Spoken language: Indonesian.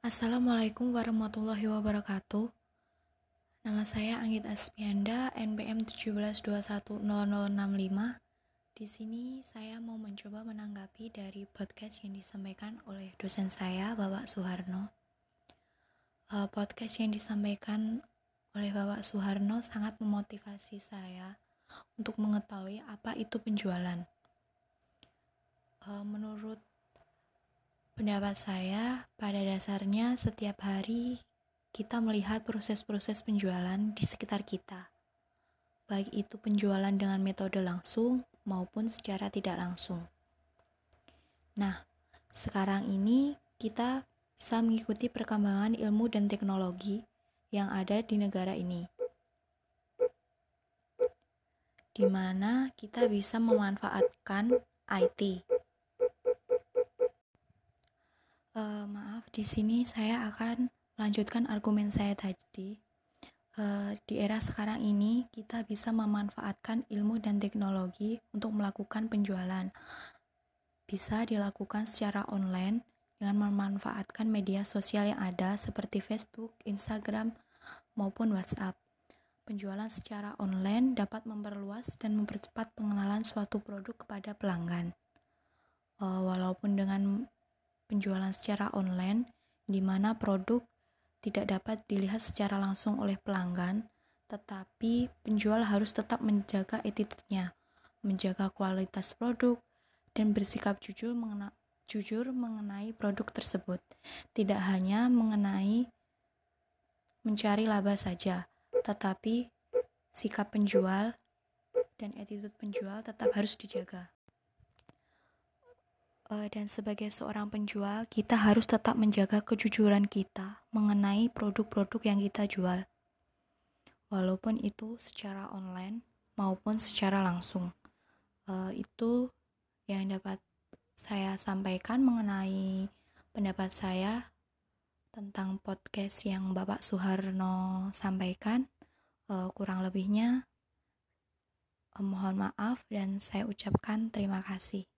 Assalamualaikum warahmatullahi wabarakatuh. Nama saya Anggit Aspianda, NPM 17210065. Di sini saya mau mencoba menanggapi dari podcast yang disampaikan oleh dosen saya, Bapak Suharno. Uh, podcast yang disampaikan oleh Bapak Suharno sangat memotivasi saya untuk mengetahui apa itu penjualan. Uh, menurut Pendapat saya, pada dasarnya setiap hari kita melihat proses-proses penjualan di sekitar kita. Baik itu penjualan dengan metode langsung maupun secara tidak langsung. Nah, sekarang ini kita bisa mengikuti perkembangan ilmu dan teknologi yang ada di negara ini. Di mana kita bisa memanfaatkan IT Uh, maaf, di sini saya akan melanjutkan argumen saya tadi. Uh, di era sekarang ini, kita bisa memanfaatkan ilmu dan teknologi untuk melakukan penjualan. Bisa dilakukan secara online dengan memanfaatkan media sosial yang ada seperti Facebook, Instagram, maupun WhatsApp. Penjualan secara online dapat memperluas dan mempercepat pengenalan suatu produk kepada pelanggan. Uh, walaupun dengan penjualan secara online di mana produk tidak dapat dilihat secara langsung oleh pelanggan, tetapi penjual harus tetap menjaga attitude-nya, menjaga kualitas produk, dan bersikap jujur, mengena jujur mengenai produk tersebut. Tidak hanya mengenai mencari laba saja, tetapi sikap penjual dan attitude penjual tetap harus dijaga dan sebagai seorang penjual, kita harus tetap menjaga kejujuran kita mengenai produk-produk yang kita jual, walaupun itu secara online maupun secara langsung. Uh, itu yang dapat saya sampaikan mengenai pendapat saya tentang podcast yang Bapak Soeharno sampaikan. Uh, kurang lebihnya, uh, mohon maaf dan saya ucapkan terima kasih.